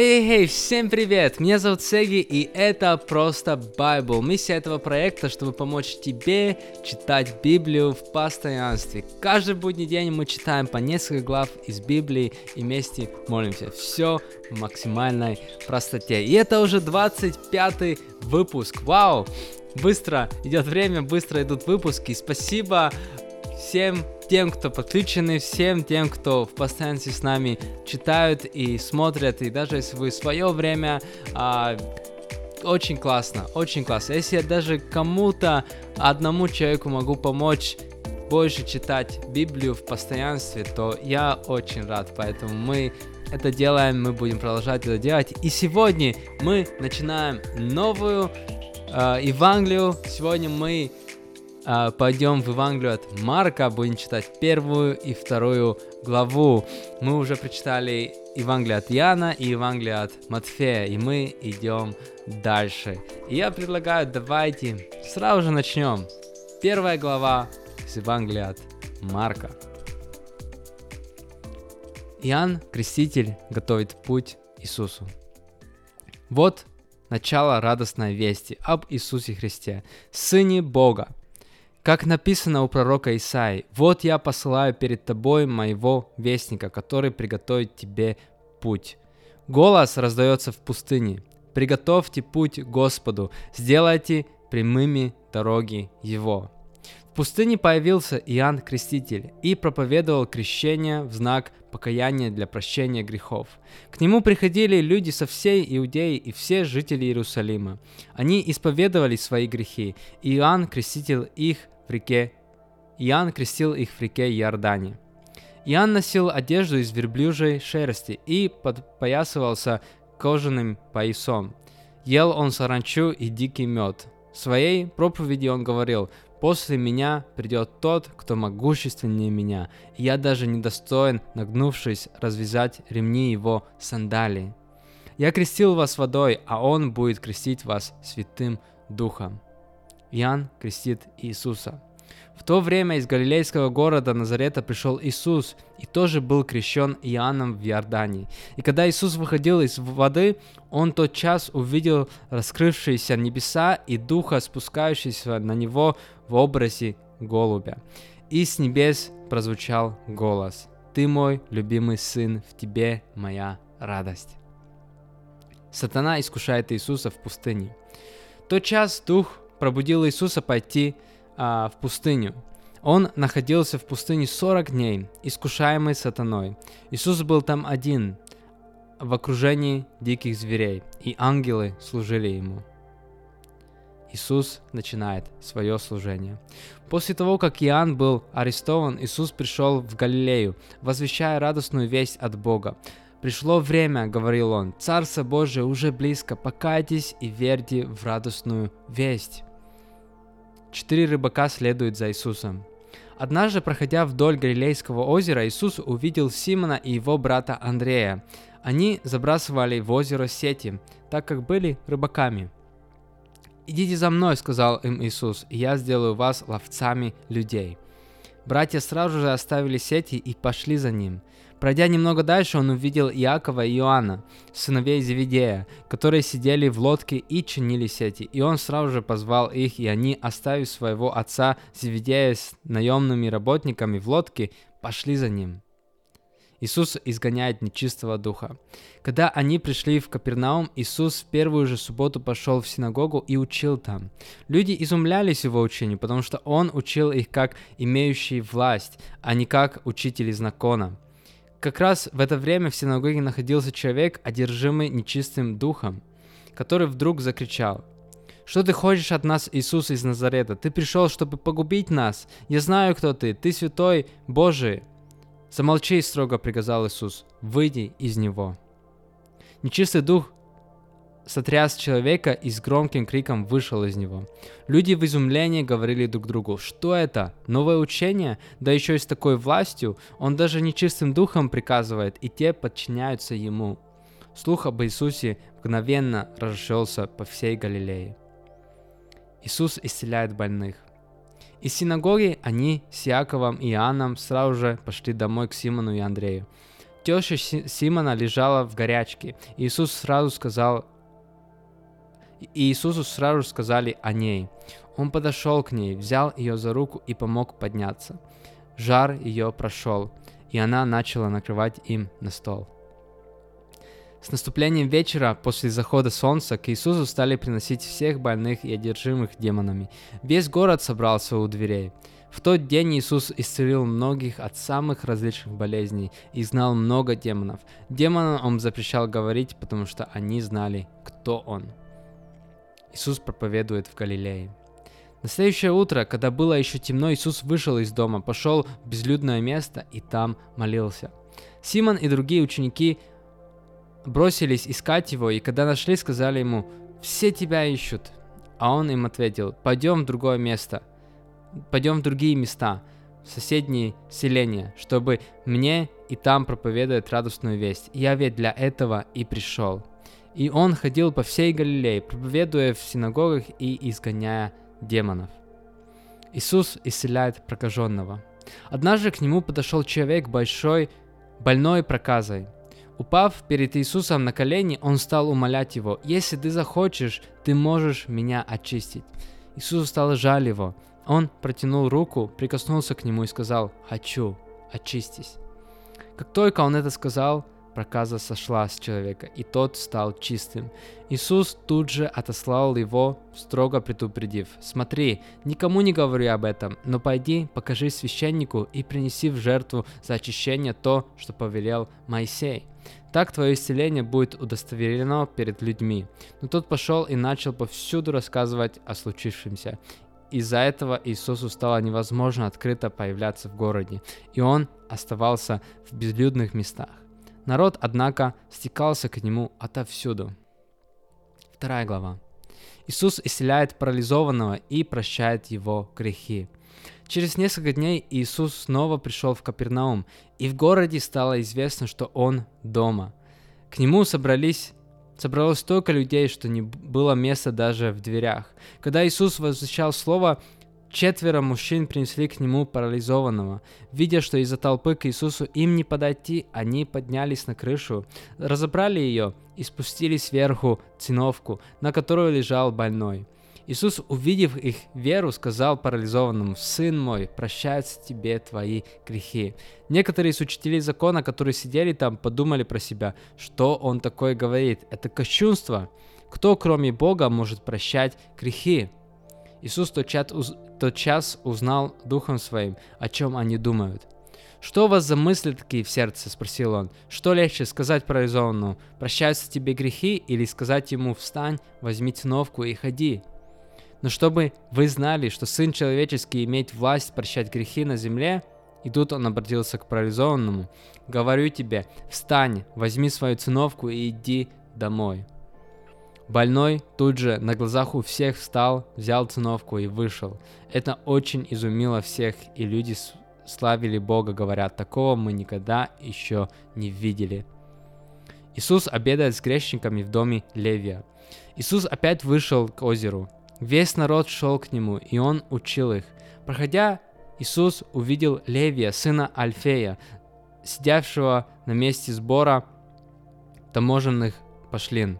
Эй, эй, всем привет! Меня зовут Сеги, и это просто Bible. Миссия этого проекта, чтобы помочь тебе читать Библию в постоянстве. Каждый будний день мы читаем по несколько глав из Библии и вместе молимся. Все в максимальной простоте. И это уже 25 выпуск. Вау! Быстро идет время, быстро идут выпуски. Спасибо всем тем, кто подключены, всем тем, кто в постоянстве с нами читают и смотрят, и даже если вы свое время а, очень классно, очень классно. Если я даже кому-то, одному человеку могу помочь больше читать Библию в постоянстве, то я очень рад. Поэтому мы это делаем, мы будем продолжать это делать. И сегодня мы начинаем новую э, Евангелию. Сегодня мы пойдем в Евангелие от Марка, будем читать первую и вторую главу. Мы уже прочитали Евангелие от Яна и Евангелие от Матфея, и мы идем дальше. И я предлагаю, давайте сразу же начнем. Первая глава с Евангелия от Марка. Иоанн, Креститель, готовит путь Иисусу. Вот начало радостной вести об Иисусе Христе, Сыне Бога, как написано у пророка Исаи, «Вот я посылаю перед тобой моего вестника, который приготовит тебе путь». Голос раздается в пустыне. «Приготовьте путь Господу, сделайте прямыми дороги Его». Пустыне появился Иоанн Креститель и проповедовал крещение в знак покаяния для прощения грехов. К нему приходили люди со всей Иудеи и все жители Иерусалима. Они исповедовали свои грехи, и Иоанн Креститель их в реке. Иоанн крестил их в реке Иордане. Иоанн носил одежду из верблюжьей шерсти и подпоясывался кожаным поясом. Ел он саранчу и дикий мед. В своей проповеди он говорил, «После меня придет тот, кто могущественнее меня, и я даже не достоин, нагнувшись, развязать ремни его сандалии. Я крестил вас водой, а он будет крестить вас святым духом». Иоанн крестит Иисуса. В то время из галилейского города Назарета пришел Иисус и тоже был крещен Иоанном в Иордании. И когда Иисус выходил из воды, он тот час увидел раскрывшиеся небеса и духа, спускающегося на него в образе голубя. И с небес прозвучал голос «Ты мой любимый сын, в тебе моя радость». Сатана искушает Иисуса в пустыне. Тот час дух пробудил Иисуса пойти а, в пустыню. Он находился в пустыне 40 дней, искушаемый сатаной. Иисус был там один, в окружении диких зверей, и ангелы служили ему. Иисус начинает свое служение. После того, как Иоанн был арестован, Иисус пришел в Галилею, возвещая радостную весть от Бога. «Пришло время, — говорил он, — Царство Божие уже близко, покайтесь и верьте в радостную весть». Четыре рыбака следуют за Иисусом. Однажды, проходя вдоль Галилейского озера, Иисус увидел Симона и его брата Андрея. Они забрасывали в озеро сети, так как были рыбаками. «Идите за мной», — сказал им Иисус, — «и я сделаю вас ловцами людей». Братья сразу же оставили сети и пошли за ним. Пройдя немного дальше, он увидел Иакова и Иоанна, сыновей Зеведея, которые сидели в лодке и чинили сети. И он сразу же позвал их, и они, оставив своего отца Зеведея с наемными работниками в лодке, пошли за ним. Иисус изгоняет нечистого духа. Когда они пришли в Капернаум, Иисус в первую же субботу пошел в синагогу и учил там. Люди изумлялись его учению, потому что он учил их как имеющий власть, а не как учители закона. Как раз в это время в синагоге находился человек, одержимый нечистым духом, который вдруг закричал, «Что ты хочешь от нас, Иисус из Назарета? Ты пришел, чтобы погубить нас. Я знаю, кто ты. Ты святой Божий». «Замолчи», — строго приказал Иисус, — «выйди из него». Нечистый дух сотряс человека и с громким криком вышел из него. Люди в изумлении говорили друг другу, что это? Новое учение? Да еще и с такой властью? Он даже нечистым духом приказывает, и те подчиняются ему. Слух об Иисусе мгновенно расшелся по всей Галилее. Иисус исцеляет больных. Из синагоги они с Яковом и Иоанном сразу же пошли домой к Симону и Андрею. теща Симона лежала в горячке. Иисус сразу сказал, и Иисусу сразу сказали о ней. Он подошел к ней, взял ее за руку и помог подняться. Жар ее прошел, и она начала накрывать им на стол. С наступлением вечера, после захода солнца, к Иисусу стали приносить всех больных и одержимых демонами. Весь город собрался у дверей. В тот день Иисус исцелил многих от самых различных болезней и знал много демонов. Демонам он запрещал говорить, потому что они знали, кто он. Иисус проповедует в Галилее. На следующее утро, когда было еще темно, Иисус вышел из дома, пошел в безлюдное место и там молился. Симон и другие ученики бросились искать его, и когда нашли, сказали ему, «Все тебя ищут». А он им ответил, «Пойдем в другое место, пойдем в другие места, в соседние селения, чтобы мне и там проповедовать радостную весть. Я ведь для этого и пришел». И он ходил по всей Галилее, проповедуя в синагогах и изгоняя демонов. Иисус исцеляет прокаженного. Однажды к нему подошел человек большой, больной проказой – Упав перед Иисусом на колени, он стал умолять его, «Если ты захочешь, ты можешь меня очистить». Иисус стал жаль его. Он протянул руку, прикоснулся к нему и сказал, «Хочу, очистись». Как только он это сказал, проказа сошла с человека, и тот стал чистым. Иисус тут же отослал его, строго предупредив, «Смотри, никому не говори об этом, но пойди, покажи священнику и принеси в жертву за очищение то, что повелел Моисей». Так твое исцеление будет удостоверено перед людьми. Но тот пошел и начал повсюду рассказывать о случившемся. Из-за этого Иисусу стало невозможно открыто появляться в городе, и он оставался в безлюдных местах. Народ, однако, стекался к нему отовсюду. Вторая глава. Иисус исцеляет парализованного и прощает его грехи. Через несколько дней Иисус снова пришел в Капернаум, и в городе стало известно, что Он дома. К Нему собрались собралось столько людей, что не было места даже в дверях. Когда Иисус возвещал слово, четверо мужчин принесли к нему парализованного. Видя, что из-за толпы к Иисусу им не подойти, они поднялись на крышу, разобрали ее и спустили сверху циновку, на которой лежал больной. Иисус, увидев их веру, сказал парализованному, «Сын мой, прощаются тебе твои грехи». Некоторые из учителей закона, которые сидели там, подумали про себя, что он такое говорит. Это кощунство. Кто, кроме Бога, может прощать грехи? Иисус тот час узнал духом своим, о чем они думают. «Что у вас за мысли такие в сердце?» – спросил он. «Что легче сказать парализованному, прощаются тебе грехи, или сказать ему, встань, возьми циновку и ходи?» Но чтобы вы знали, что Сын Человеческий имеет власть прощать грехи на земле, и тут он обратился к парализованному, говорю тебе, встань, возьми свою циновку и иди домой. Больной тут же на глазах у всех встал, взял циновку и вышел. Это очень изумило всех, и люди славили Бога, говоря, такого мы никогда еще не видели. Иисус обедает с грешниками в доме Левия. Иисус опять вышел к озеру. Весь народ шел к нему, и он учил их. Проходя, Иисус увидел Левия, сына Альфея, сидевшего на месте сбора таможенных пошлин.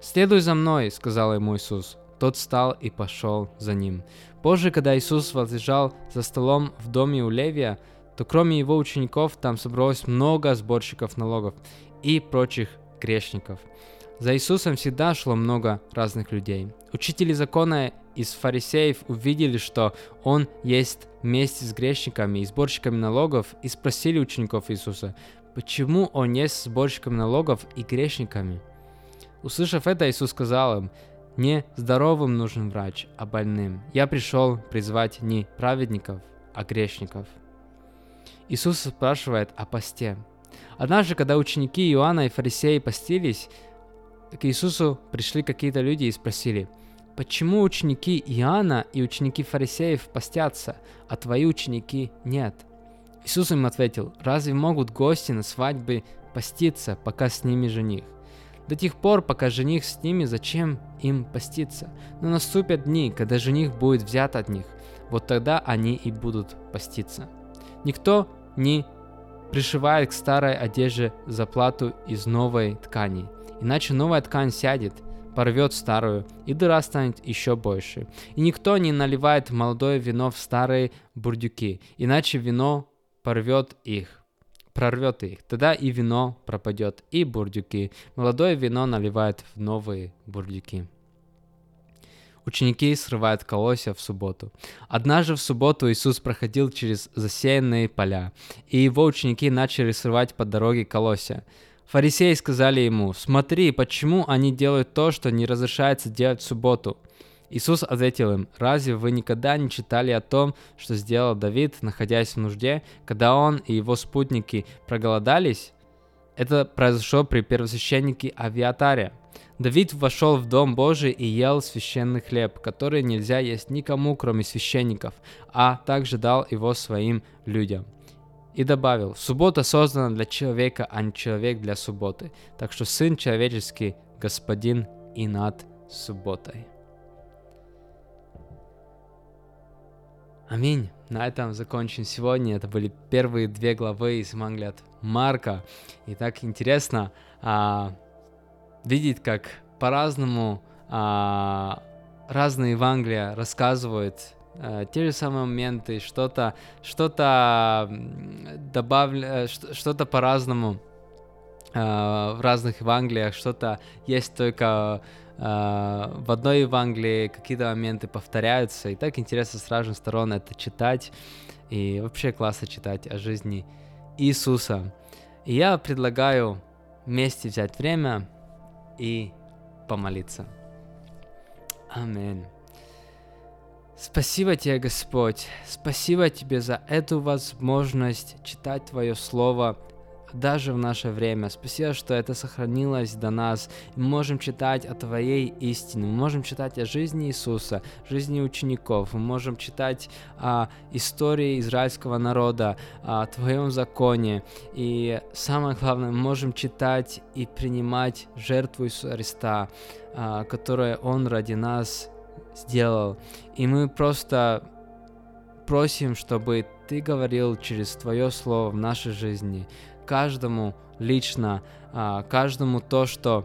«Следуй за мной», — сказал ему Иисус. Тот встал и пошел за ним. Позже, когда Иисус возлежал за столом в доме у Левия, то кроме его учеников там собралось много сборщиков налогов и прочих грешников. За Иисусом всегда шло много разных людей. Учители закона из фарисеев увидели, что Он есть вместе с грешниками и сборщиками налогов, и спросили учеников Иисуса, почему Он есть с сборщиками налогов и грешниками. Услышав это, Иисус сказал им, не здоровым нужен врач, а больным. Я пришел призвать не праведников, а грешников. Иисус спрашивает о посте. Однажды, когда ученики Иоанна и фарисеи постились, к Иисусу пришли какие-то люди и спросили, почему ученики Иоанна и ученики фарисеев постятся, а твои ученики нет? Иисус им ответил, разве могут гости на свадьбе поститься, пока с ними жених? До тех пор, пока жених с ними, зачем им поститься? Но наступят дни, когда жених будет взят от них. Вот тогда они и будут поститься. Никто не пришивает к старой одежде заплату из новой ткани. Иначе новая ткань сядет, порвет старую, и дыра станет еще больше. И никто не наливает молодое вино в старые бурдюки, иначе вино порвет их прорвет их. Тогда и вино пропадет, и бурдюки. Молодое вино наливают в новые бурдюки. Ученики срывают колосья в субботу. Однажды в субботу Иисус проходил через засеянные поля, и его ученики начали срывать по дороге колосья. Фарисеи сказали ему, «Смотри, почему они делают то, что не разрешается делать в субботу?» Иисус ответил им, «Разве вы никогда не читали о том, что сделал Давид, находясь в нужде, когда он и его спутники проголодались? Это произошло при первосвященнике Авиатаре. Давид вошел в дом Божий и ел священный хлеб, который нельзя есть никому, кроме священников, а также дал его своим людям. И добавил, суббота создана для человека, а не человек для субботы. Так что Сын Человеческий, Господин и над субботой. Аминь. На этом закончим сегодня. Это были первые две главы из Евангелия от Марка. И так интересно а, видеть, как по-разному а, разные Евангелия рассказывают а, те же самые моменты, что-то что-то добавля, э, что-то по-разному а, в разных Евангелиях, что-то есть только в одной Евангелии какие-то моменты повторяются, и так интересно с разных сторон это читать, и вообще классно читать о жизни Иисуса. И я предлагаю вместе взять время и помолиться. Аминь. Спасибо тебе, Господь. Спасибо тебе за эту возможность читать Твое Слово даже в наше время. Спасибо, что это сохранилось до нас. Мы можем читать о Твоей истине, мы можем читать о жизни Иисуса, жизни учеников, мы можем читать о истории израильского народа, о Твоем законе. И самое главное, мы можем читать и принимать жертву Иисуса Христа, а, которую Он ради нас сделал. И мы просто просим, чтобы Ты говорил через Твое Слово в нашей жизни, каждому лично, а, каждому то, что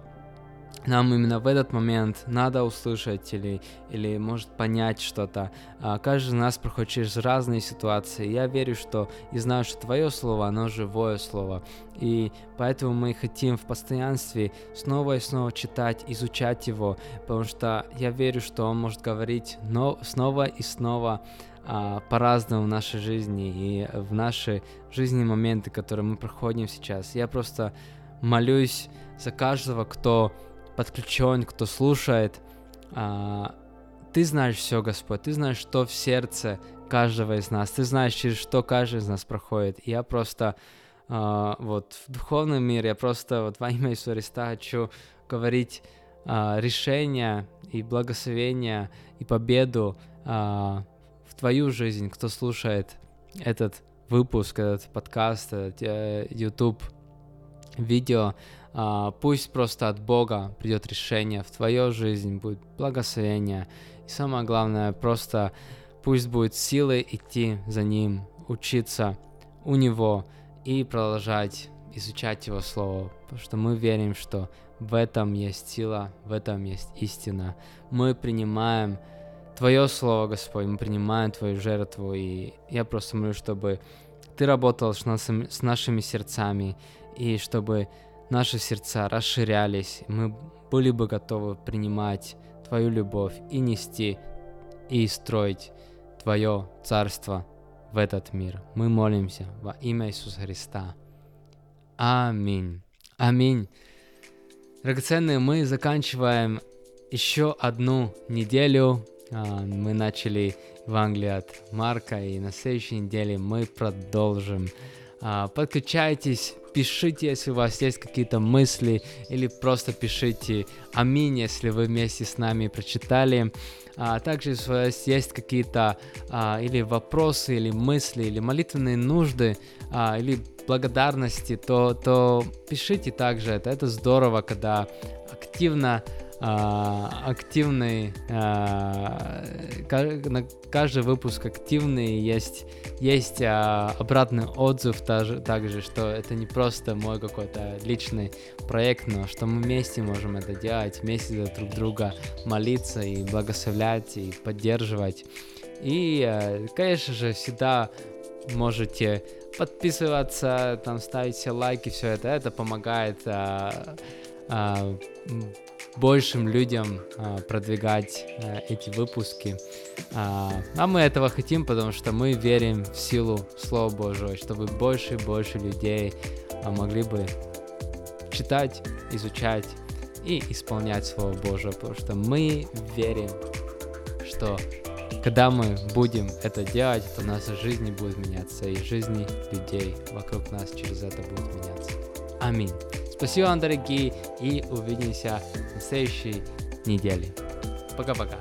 нам именно в этот момент надо услышать или, или может понять что-то. А, каждый из нас проходит через разные ситуации. Я верю, что и знаю, что Твое Слово, оно живое Слово. И поэтому мы хотим в постоянстве снова и снова читать, изучать его, потому что я верю, что Он может говорить но, снова и снова а, по-разному в нашей жизни и в наши жизненные моменты, которые мы проходим сейчас. Я просто молюсь за каждого, кто подключен, кто слушает. А, ты знаешь все, Господь, ты знаешь, что в сердце каждого из нас, ты знаешь, через что каждый из нас проходит. И я просто а, вот в духовном мире, я просто вот во имя Иисуса Христа хочу говорить а, решения и благословения и победу а, в твою жизнь, кто слушает этот выпуск, этот подкаст, этот э, YouTube видео, а, пусть просто от Бога придет решение в твою жизнь, будет благословение. И самое главное, просто пусть будет силы идти за Ним, учиться у Него и продолжать изучать Его Слово, потому что мы верим, что в этом есть сила, в этом есть истина. Мы принимаем Твое Слово, Господь, мы принимаем Твою жертву, и я просто молю, чтобы Ты работал с, нашими, с нашими сердцами, и чтобы наши сердца расширялись, мы были бы готовы принимать Твою любовь и нести, и строить Твое Царство в этот мир. Мы молимся во имя Иисуса Христа. Аминь. Аминь. Драгоценные, мы заканчиваем еще одну неделю мы начали в Англии от Марка, и на следующей неделе мы продолжим. А, подключайтесь, пишите, если у вас есть какие-то мысли, или просто пишите аминь, если вы вместе с нами прочитали. А также, если у вас есть какие-то а, или вопросы, или мысли, или молитвенные нужды, а, или благодарности, то, то пишите также это. Это здорово, когда активно а, активный, а, на каждый выпуск активный, есть, есть а, обратный отзыв также, также, что это не просто мой какой-то личный проект, но что мы вместе можем это делать, вместе друг друга молиться и благословлять и поддерживать. И, конечно же, всегда можете подписываться, там ставить все лайки, все это, это помогает а, а, большим людям а, продвигать а, эти выпуски. А, а мы этого хотим, потому что мы верим в силу Слова Божьего, чтобы больше и больше людей а, могли бы читать, изучать и исполнять Слово Божье, потому что мы верим, что когда мы будем это делать, то наша жизнь будет меняться, и жизни людей вокруг нас через это будут меняться. Аминь. Спасибо вам, дорогие, и увидимся на следующей неделе. Пока-пока.